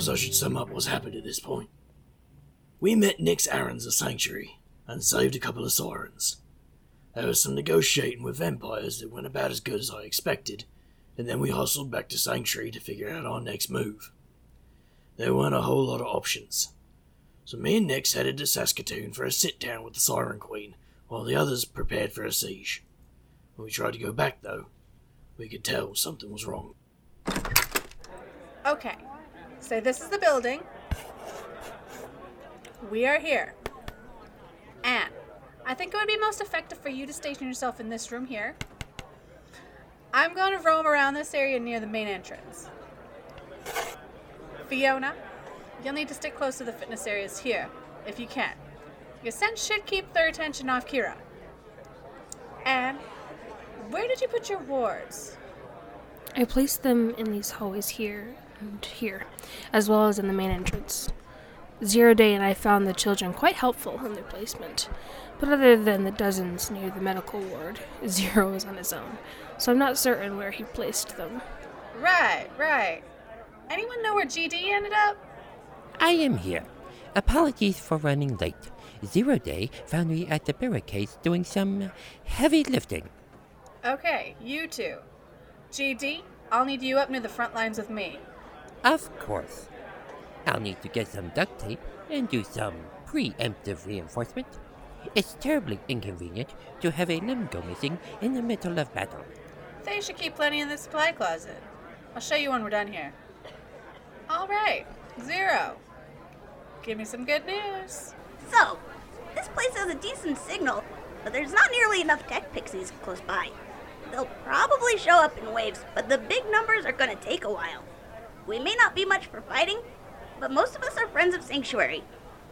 I suppose I should sum up what's happened at this point. We met Nyx Ahrens a sanctuary and saved a couple of sirens. There was some negotiating with vampires that went about as good as I expected, and then we hustled back to Sanctuary to figure out our next move. There weren't a whole lot of options. So me and Nyx headed to Saskatoon for a sit down with the Siren Queen, while the others prepared for a siege. When we tried to go back, though, we could tell something was wrong. Okay, so this is the building. We are here. And I think it would be most effective for you to station yourself in this room here. I'm going to roam around this area near the main entrance. Fiona, you'll need to stick close to the fitness areas here, if you can. Your sense should keep their attention off Kira. And where did you put your wards? I placed them in these hallways here and here, as well as in the main entrance. Zero Day and I found the children quite helpful in their placement, but other than the dozens near the medical ward, Zero was on his own, so I'm not certain where he placed them. Right, right. Anyone know where GD ended up? I am here. Apologies for running late. Zero Day found me at the barricades doing some heavy lifting. Okay, you two. GD, I'll need you up near the front lines with me. Of course. I'll need to get some duct tape and do some preemptive reinforcement. It's terribly inconvenient to have a limb go missing in the middle of battle. They should keep plenty in the supply closet. I'll show you when we're done here. All right, Zero. Give me some good news. So, this place has a decent signal, but there's not nearly enough tech pixies close by. They'll probably show up in waves, but the big numbers are gonna take a while. We may not be much for fighting, but most of us are friends of Sanctuary.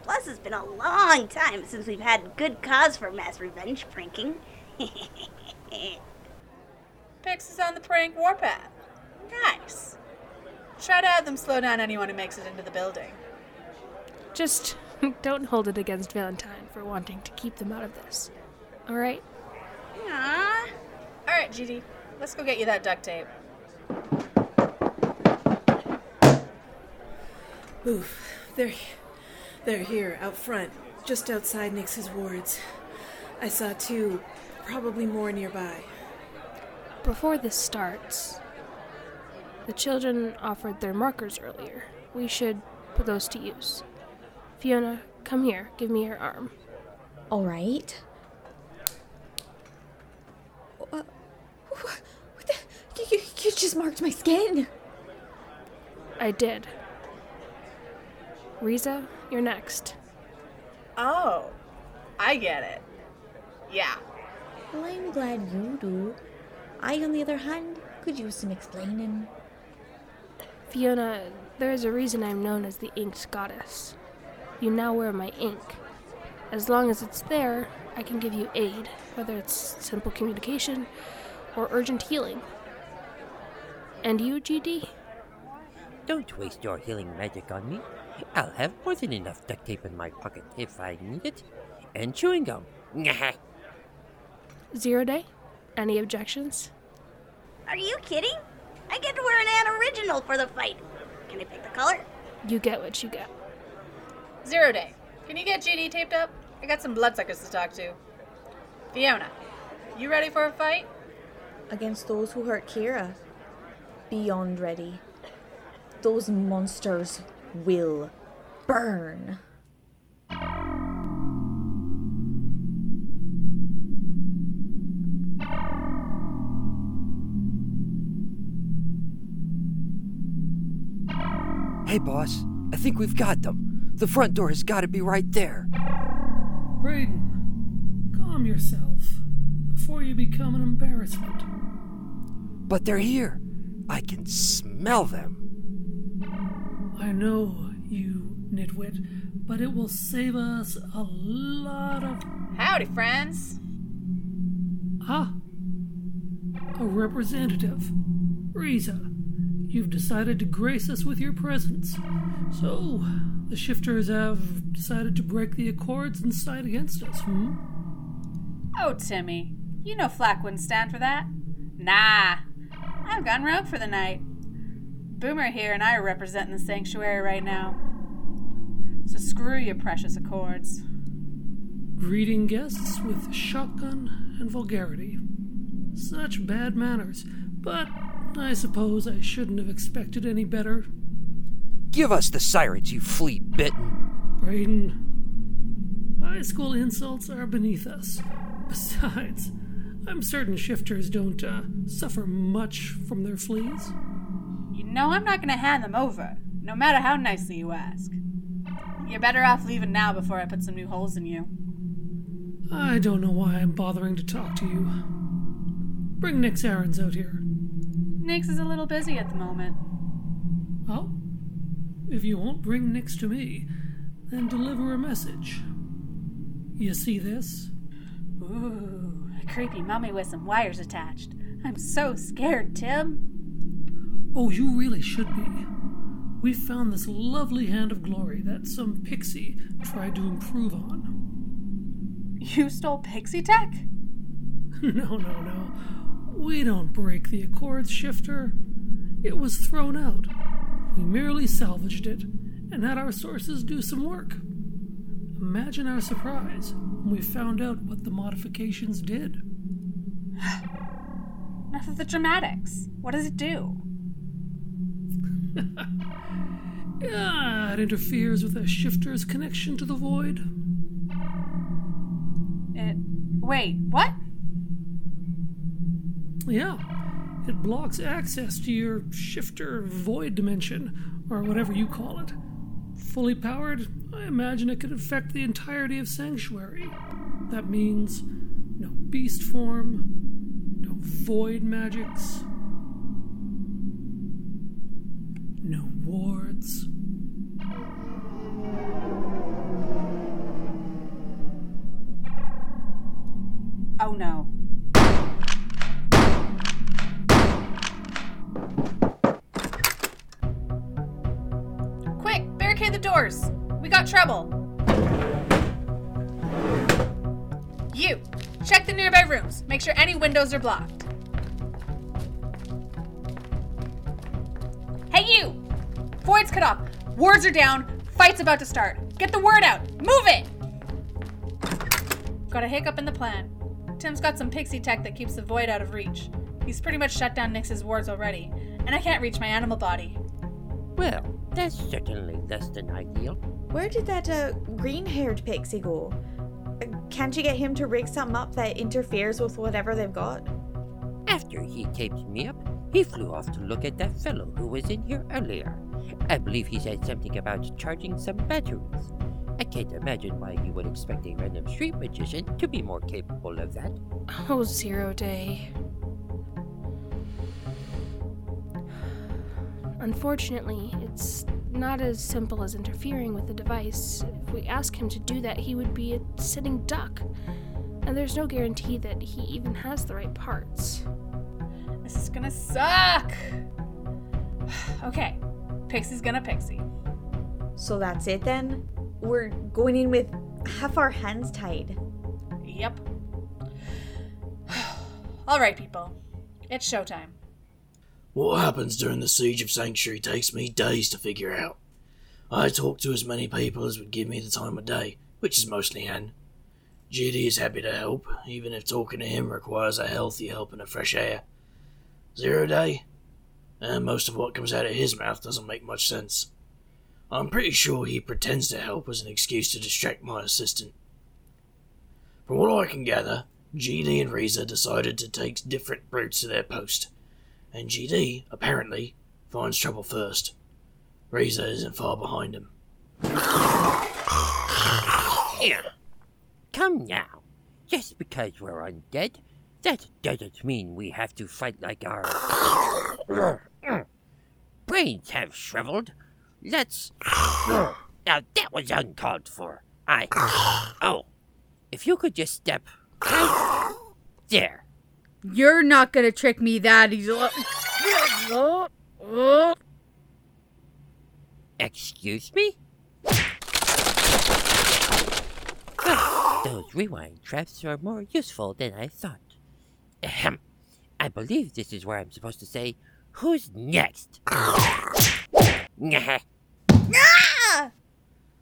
Plus, it's been a long time since we've had good cause for mass revenge pranking. Pix is on the prank warpath. Nice. Try to have them slow down anyone who makes it into the building. Just don't hold it against Valentine for wanting to keep them out of this. Alright? Aww. All right, GD, let's go get you that duct tape. Oof. They're, they're here, out front, just outside Nyx's wards. I saw two, probably more nearby. Before this starts, the children offered their markers earlier. We should put those to use. Fiona, come here. Give me your arm. All right. Uh, what the? You, you, you just marked my skin. I did. Riza, you're next. Oh, I get it. Yeah. Well, I'm glad you do. I, on the other hand, could use some explaining. Fiona, there is a reason I'm known as the Inked Goddess. You now wear my ink. As long as it's there, I can give you aid, whether it's simple communication or urgent healing. And you, GD? Don't waste your healing magic on me. I'll have more than enough duct tape in my pocket if I need it. And chewing gum. Zero Day? Any objections? Are you kidding? I get to wear an Anne original for the fight. Can I pick the color? You get what you get. Zero Day, can you get GD taped up? I got some bloodsuckers to talk to. Fiona, you ready for a fight? Against those who hurt Kira. Beyond ready. Those monsters will burn. Hey, boss. I think we've got them. The front door has got to be right there. Braden, calm yourself before you become an embarrassment. But they're here. I can smell them. I know, you nitwit, but it will save us a lot of. Howdy, friends. Ah, a representative. Riza, you've decided to grace us with your presence. So, the shifters have decided to break the accords and side against us, hmm? Oh, Timmy, you know Flack wouldn't stand for that. Nah, I've gone rogue for the night. Boomer here and I are representing the sanctuary right now. So screw your precious Accords. Greeting guests with shotgun and vulgarity. Such bad manners, but I suppose I shouldn't have expected any better. Give us the sirens, you flea bitten. Braden, high school insults are beneath us. Besides, I'm certain shifters don't uh, suffer much from their fleas. Know I'm not gonna hand them over, no matter how nicely you ask. You're better off leaving now before I put some new holes in you. I don't know why I'm bothering to talk to you. Bring Nyx Ahrens out here. Nyx is a little busy at the moment. Oh? If you won't bring Nyx to me, then deliver a message. You see this? Ooh, a creepy mummy with some wires attached. I'm so scared, Tim. Oh, you really should be. We found this lovely hand of glory that some pixie tried to improve on. You stole pixie tech? no, no, no. We don't break the Accords shifter. It was thrown out. We merely salvaged it and had our sources do some work. Imagine our surprise when we found out what the modifications did. Enough of the dramatics. What does it do? yeah, it interferes with a shifter's connection to the void. It. Wait, what? Yeah, it blocks access to your shifter void dimension, or whatever you call it. Fully powered, I imagine it could affect the entirety of Sanctuary. That means no beast form, no void magics, Oh no. Quick, barricade the doors. We got trouble. You, check the nearby rooms. Make sure any windows are blocked. Wards are down. Fight's about to start. Get the word out. Move it! Got a hiccup in the plan. Tim's got some pixie tech that keeps the void out of reach. He's pretty much shut down Nyx's wards already, and I can't reach my animal body. Well, that's certainly less than ideal. Where did that uh, green haired pixie go? Uh, Can't you get him to rig something up that interferes with whatever they've got? After he taped me up, he flew off to look at that fellow who was in here earlier. I believe he said something about charging some batteries. I can't imagine why you would expect a random street magician to be more capable of that. Oh, Zero Day. Unfortunately, it's not as simple as interfering with the device. If we ask him to do that, he would be a sitting duck. And there's no guarantee that he even has the right parts. This is gonna suck! okay, Pixie's gonna Pixie. So that's it then? We're going in with half our hands tied. Yep. Alright, people. It's showtime. What happens during the siege of Sanctuary takes me days to figure out. I talk to as many people as would give me the time of day, which is mostly Anne. GD is happy to help, even if talking to him requires a healthy help and a fresh air. Zero Day? And most of what comes out of his mouth doesn't make much sense. I'm pretty sure he pretends to help as an excuse to distract my assistant. From what I can gather, GD and Riza decided to take different routes to their post, and GD, apparently, finds trouble first. Riza isn't far behind him. Here. Come now. Just because we're undead, that doesn't mean we have to fight like our brains have shriveled. Let's. Now that was uncalled for. I. Oh, if you could just step right there. You're not gonna trick me that easily. Excuse me? Those rewind traps are more useful than I thought. Ahem. I believe this is where I'm supposed to say, Who's next? Ah!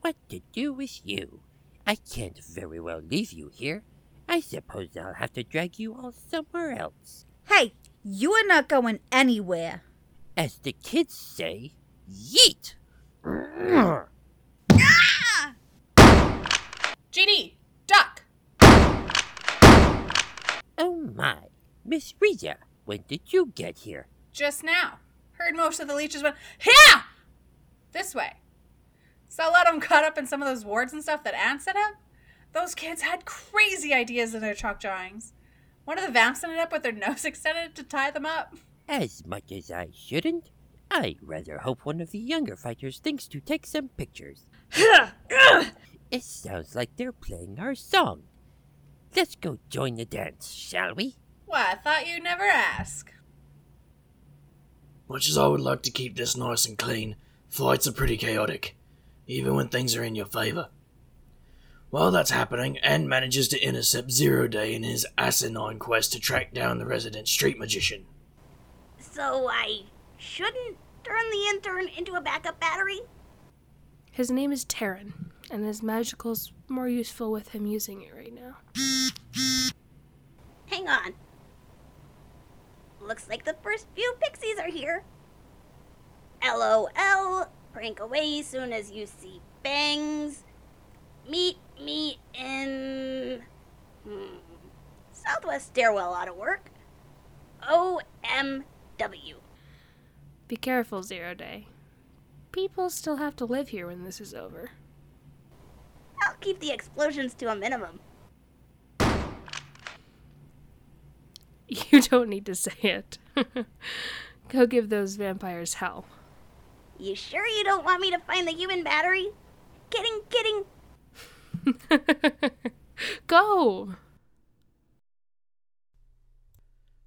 what to do with you? I can't very well leave you here. I suppose I'll have to drag you all somewhere else. Hey, you are not going anywhere. As the kids say, yeet! GD, duck! Oh my. Miss Riza, when did you get here? Just now. Heard most of the leeches went, here! This way. So a lot of them caught up in some of those wards and stuff that Anne set up. Those kids had crazy ideas in their chalk drawings. One of the vamps ended up with their nose extended to tie them up. As much as I shouldn't, I rather hope one of the younger fighters thinks to take some pictures. it sounds like they're playing our song. Let's go join the dance, shall we? Why, I thought you'd never ask. Much as I would like to keep this nice and clean, flights are pretty chaotic, even when things are in your favor. While that's happening, Anne manages to intercept Zero Day in his asinine quest to track down the resident street magician. So I shouldn't turn the intern into a backup battery? His name is Taryn, and his magical's more useful with him using it right now. Hang on. Looks like the first few pixies are here. LOL. Prank away soon as you see bangs. Meet me in. Hmm, Southwest Stairwell ought to work. OMW. Be careful, Zero Day. People still have to live here when this is over. I'll keep the explosions to a minimum. You don't need to say it. Go give those vampires hell. You sure you don't want me to find the human battery? Kidding, kidding. Go!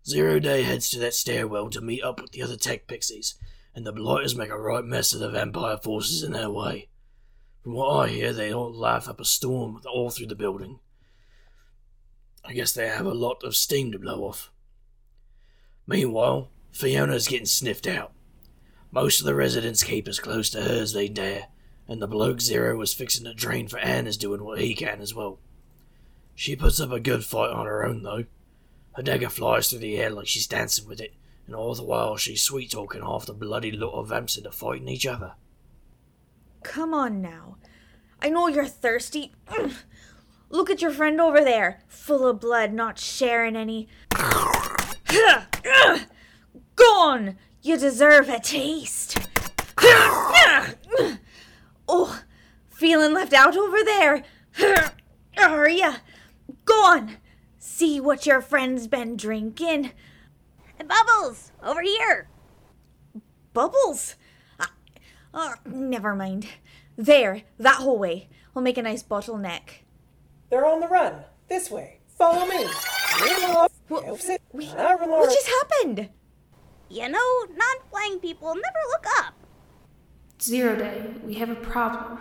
Zero Day heads to that stairwell to meet up with the other tech pixies, and the blighters make a right mess of the vampire forces in their way. From what I hear, they all laugh up a storm all through the building. I guess they have a lot of steam to blow off. Meanwhile, Fiona's getting sniffed out. Most of the residents keep as close to her as they dare, and the bloke Zero was fixing to drain for Anne is doing what he can as well. She puts up a good fight on her own, though. Her dagger flies through the air like she's dancing with it, and all the while she's sweet talking half the bloody lot of vamps into fighting each other. Come on now. I know you're thirsty. Look at your friend over there, full of blood, not sharing any. Gone! You deserve a taste. Oh, feeling left out over there. Are ya? Gone! See what your friend's been drinking. Bubbles, over here. Bubbles? Ah, oh, never mind. There, that whole way. We'll make a nice bottleneck. They're on the run. This way. Follow me. What, what just happened? You know, non flying people never look up. Zero Day, we have a problem.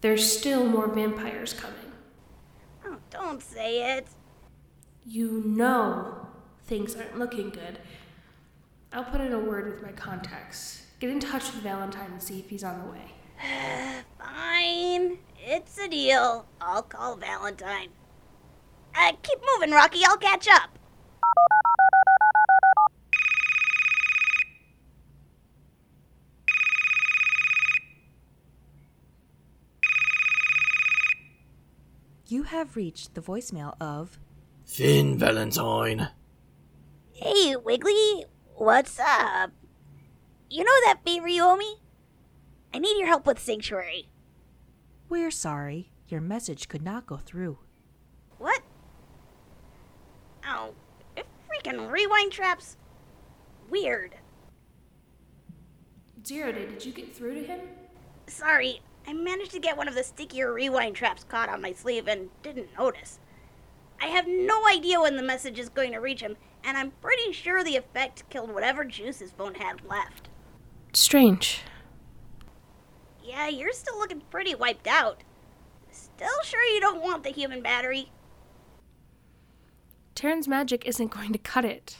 There's still more vampires coming. Oh, don't say it. You know things aren't looking good. I'll put in a word with my contacts. Get in touch with Valentine and see if he's on the way. Fine. It's a deal. I'll call Valentine. Uh, keep moving, Rocky. I'll catch up. You have reached the voicemail of Finn Valentine. Hey, Wiggly. What's up? You know that favor you owe me? I need your help with Sanctuary. We're sorry. Your message could not go through. What? Oh, freaking rewind traps. Weird. Zero did you get through to him? Sorry, I managed to get one of the stickier rewind traps caught on my sleeve and didn't notice. I have no idea when the message is going to reach him, and I'm pretty sure the effect killed whatever juice his phone had left. Strange. Yeah, you're still looking pretty wiped out. Still sure you don't want the human battery? Taryn's magic isn't going to cut it.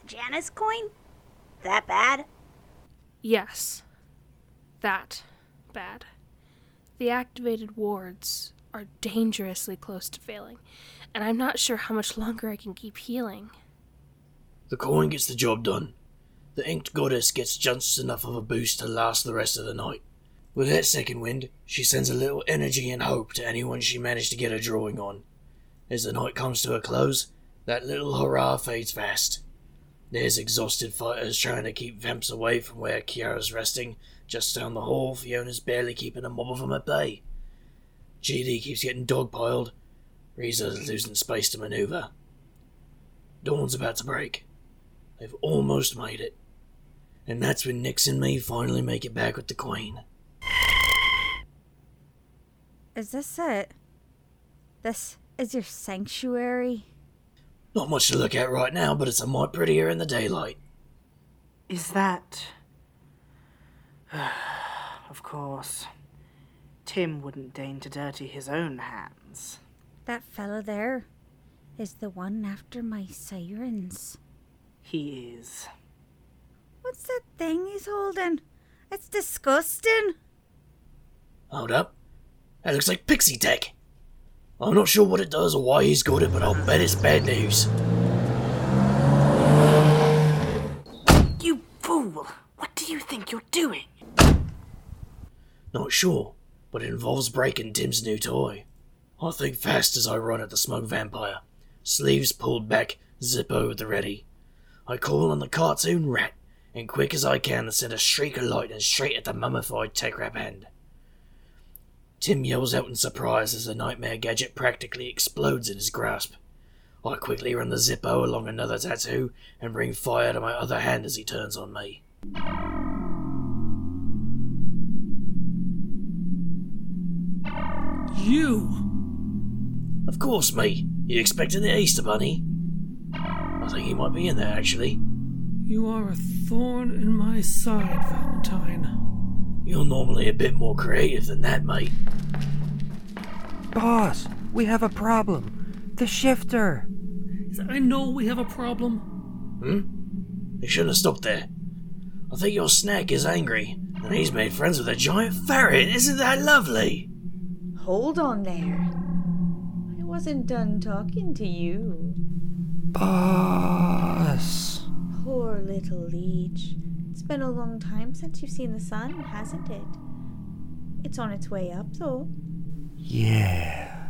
the Janus coin? That bad? Yes. That bad. The activated wards are dangerously close to failing, and I'm not sure how much longer I can keep healing. The coin gets the job done. The inked goddess gets just enough of a boost to last the rest of the night. With that second wind, she sends a little energy and hope to anyone she managed to get a drawing on. As the night comes to a close, that little hurrah fades fast. There's exhausted fighters trying to keep vamps away from where Kiara's resting. Just down the hall, Fiona's barely keeping a mob of them at bay. GD keeps getting dogpiled. Riza's losing space to maneuver. Dawn's about to break. They've almost made it. And that's when Nyx and me finally make it back with the Queen. Is this it? This is your sanctuary? Not much to look at right now, but it's a mite prettier in the daylight. Is that. of course. Tim wouldn't deign to dirty his own hands. That fellow there is the one after my sirens. He is. What's that thing he's holding? It's disgusting. Hold up. That looks like pixie tech. I'm not sure what it does or why he's got it, but I'll bet it's bad news. You fool! What do you think you're doing? Not sure, but it involves breaking Tim's new toy. I think fast as I run at the smug vampire. Sleeves pulled back, zip over the ready. I call on the cartoon rat, and quick as I can I send a streak of lightning straight at the mummified tech hand. Tim yells out in surprise as the nightmare gadget practically explodes in his grasp. I quickly run the Zippo along another tattoo and bring fire to my other hand as he turns on me. You! Of course, me. You expecting the Easter Bunny? I think he might be in there, actually. You are a thorn in my side, Valentine. You're normally a bit more creative than that, mate. Boss, we have a problem. The shifter. I know we have a problem. Hmm? You shouldn't have stopped there. I think your snack is angry, and he's made friends with a giant ferret. Isn't that lovely? Hold on there. I wasn't done talking to you. Boss. Poor little leech. It's been a long time since you've seen the sun, hasn't it? It's on its way up, though. Yeah.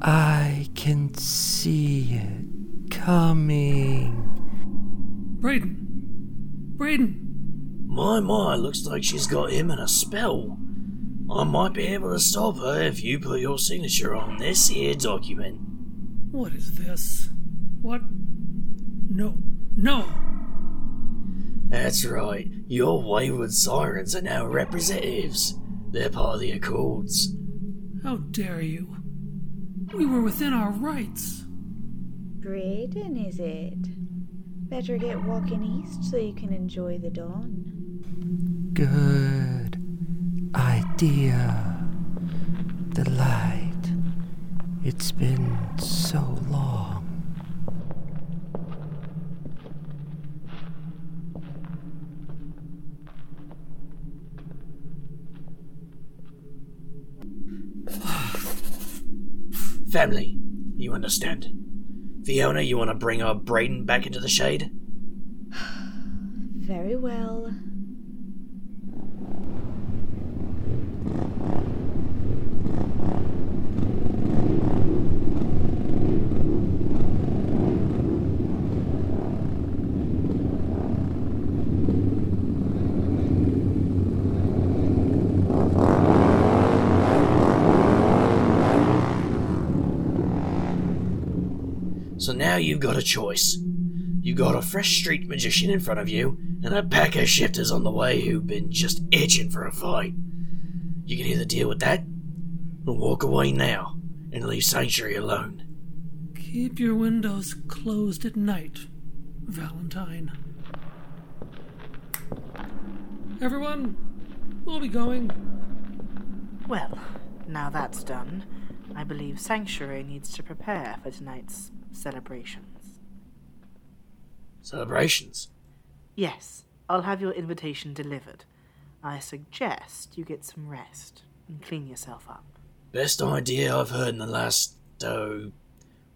I can see it coming. Braden! Braden! My, my, looks like she's got him in a spell. I might be able to stop her if you put your signature on this here document. What is this? What? No. No! That's right. Your wayward sirens are now representatives. They're part of the Accords. How dare you? We were within our rights. Braden, is it? Better get walking east so you can enjoy the dawn. Good idea. The light. It's been so long. Family, you understand. Fiona, you want to bring our Braden back into the shade? Very well. So now you've got a choice. You've got a fresh street magician in front of you, and a pack of shifters on the way who've been just itching for a fight. You can either deal with that, or walk away now and leave Sanctuary alone. Keep your windows closed at night, Valentine. Everyone, we'll be going. Well, now that's done, I believe Sanctuary needs to prepare for tonight's celebrations. Celebrations? Yes, I'll have your invitation delivered. I suggest you get some rest and clean yourself up. Best idea I've heard in the last, oh,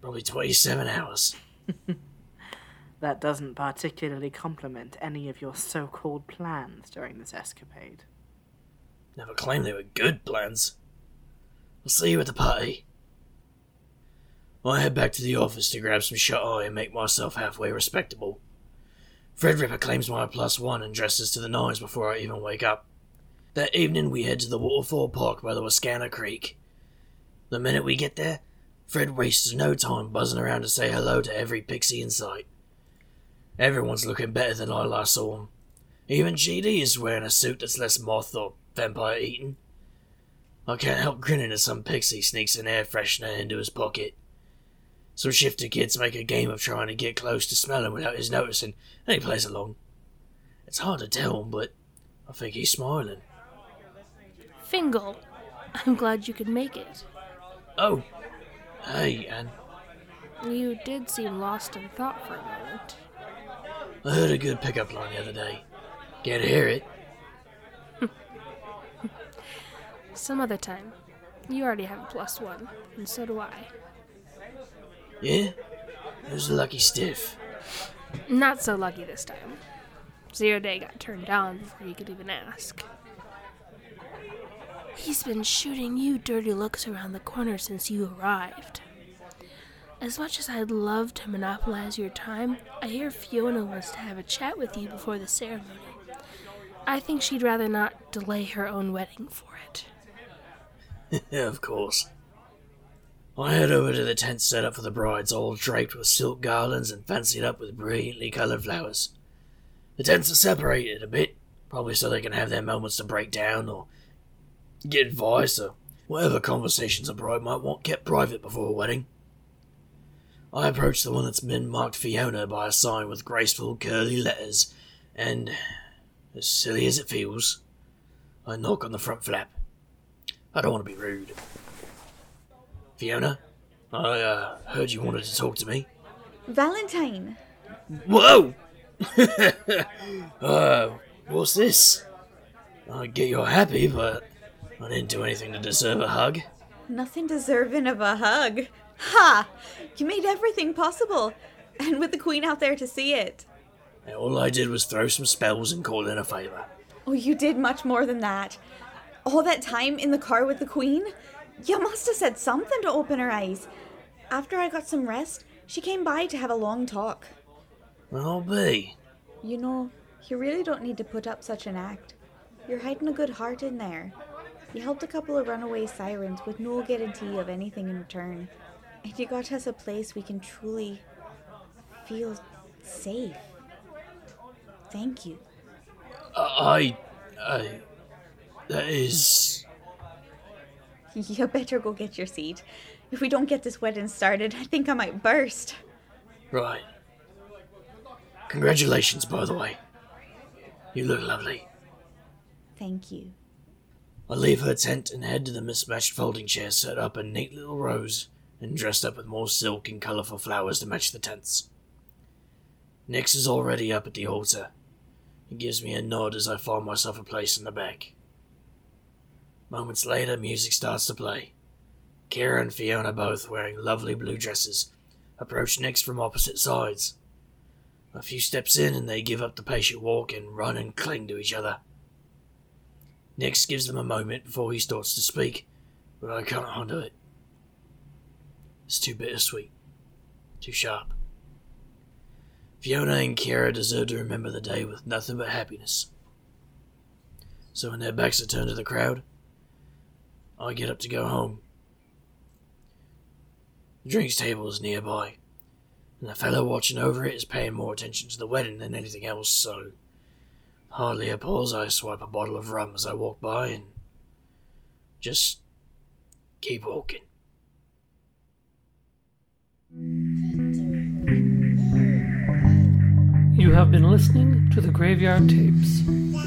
probably 27 hours. That doesn't particularly compliment any of your so called plans during this escapade. Never claimed they were good plans. I'll see you at the party. I head back to the office to grab some shut eye and make myself halfway respectable. Fred Ripper claims my plus one and dresses to the nines before I even wake up. That evening, we head to the waterfall park by the Wascana Creek. The minute we get there, Fred wastes no time buzzing around to say hello to every pixie in sight. Everyone's looking better than I last saw him. Even GD is wearing a suit that's less moth or vampire eaten. I can't help grinning as some pixie sneaks an air freshener into his pocket. Some shifter kids make a game of trying to get close to smell him without his noticing, and he plays along. It's hard to tell, him, but I think he's smiling. Fingal, I'm glad you could make it. Oh, hey, Anne. You did seem lost in thought for a moment. I heard a good pickup line the other day. Care to hear it? Some other time. You already have a plus one, and so do I. Yeah? Who's the lucky stiff? Not so lucky this time. Zero Day got turned down before you could even ask. He's been shooting you dirty looks around the corner since you arrived. As much as I'd love to monopolize your time, I hear Fiona wants to have a chat with you before the ceremony. I think she'd rather not delay her own wedding for it. of course. I head over to the tent set up for the brides, all draped with silk garlands and fancied up with brilliantly coloured flowers. The tents are separated a bit, probably so they can have their moments to break down or get advice or whatever conversations a bride might want kept private before a wedding. I approach the one that's been marked Fiona by a sign with graceful curly letters, and, as silly as it feels, I knock on the front flap. I don't want to be rude. Fiona, I uh, heard you wanted to talk to me. Valentine. Whoa! uh, what's this? I get you're happy, but I didn't do anything to deserve a hug. Nothing deserving of a hug. Ha! You made everything possible. And with the Queen out there to see it. And all I did was throw some spells and call in a favour. Oh, you did much more than that. All that time in the car with the Queen? You must have said something to open her eyes. After I got some rest, she came by to have a long talk. I'll be. You know, you really don't need to put up such an act. You're hiding a good heart in there. You helped a couple of runaway sirens with no guarantee of anything in return. And you got us a place we can truly feel safe. Thank you. I. I. That is. You better go get your seat. If we don't get this wedding started, I think I might burst. Right. Congratulations, by the way. You look lovely. Thank you. I leave her tent and head to the mismatched folding chairs set up in neat little rows and dressed up with more silk and colourful flowers to match the tents. Nyx is already up at the altar. He gives me a nod as I find myself a place in the back. Moments later, music starts to play. Kira and Fiona, both wearing lovely blue dresses, approach Nyx from opposite sides. A few steps in, and they give up the patient walk and run and cling to each other. Nyx gives them a moment before he starts to speak, but I can't handle it. It's too bittersweet, too sharp. Fiona and Kira deserve to remember the day with nothing but happiness. So when their backs are turned to the crowd, I get up to go home. The drinks table is nearby, and the fellow watching over it is paying more attention to the wedding than anything else, so hardly a pause I swipe a bottle of rum as I walk by and just keep walking. You have been listening to the Graveyard Tapes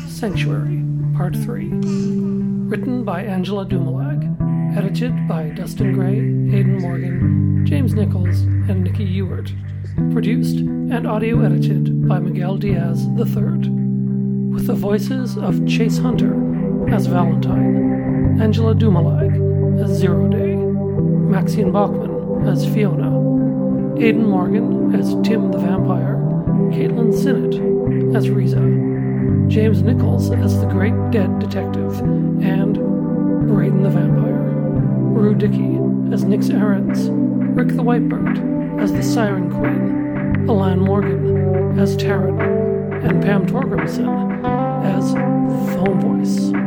Sanctuary, Part 3. Written by Angela Dumalag. Edited by Dustin Gray, Hayden Morgan, James Nichols, and Nikki Ewart. produced and audio edited by Miguel Diaz III, with the voices of Chase Hunter as Valentine, Angela Dumalag as Zero Day, Maxine Bachman as Fiona, Aidan Morgan as Tim the Vampire, Caitlin Sinnott as Riza, James Nichols as the Great Dead Detective, and Braden the Vampire, Rue Dickey as Nyx Ahrens, Rick the Whitebird as the Siren Queen, Alan Morgan as Taryn, and Pam Torgrimson as Phone Voice.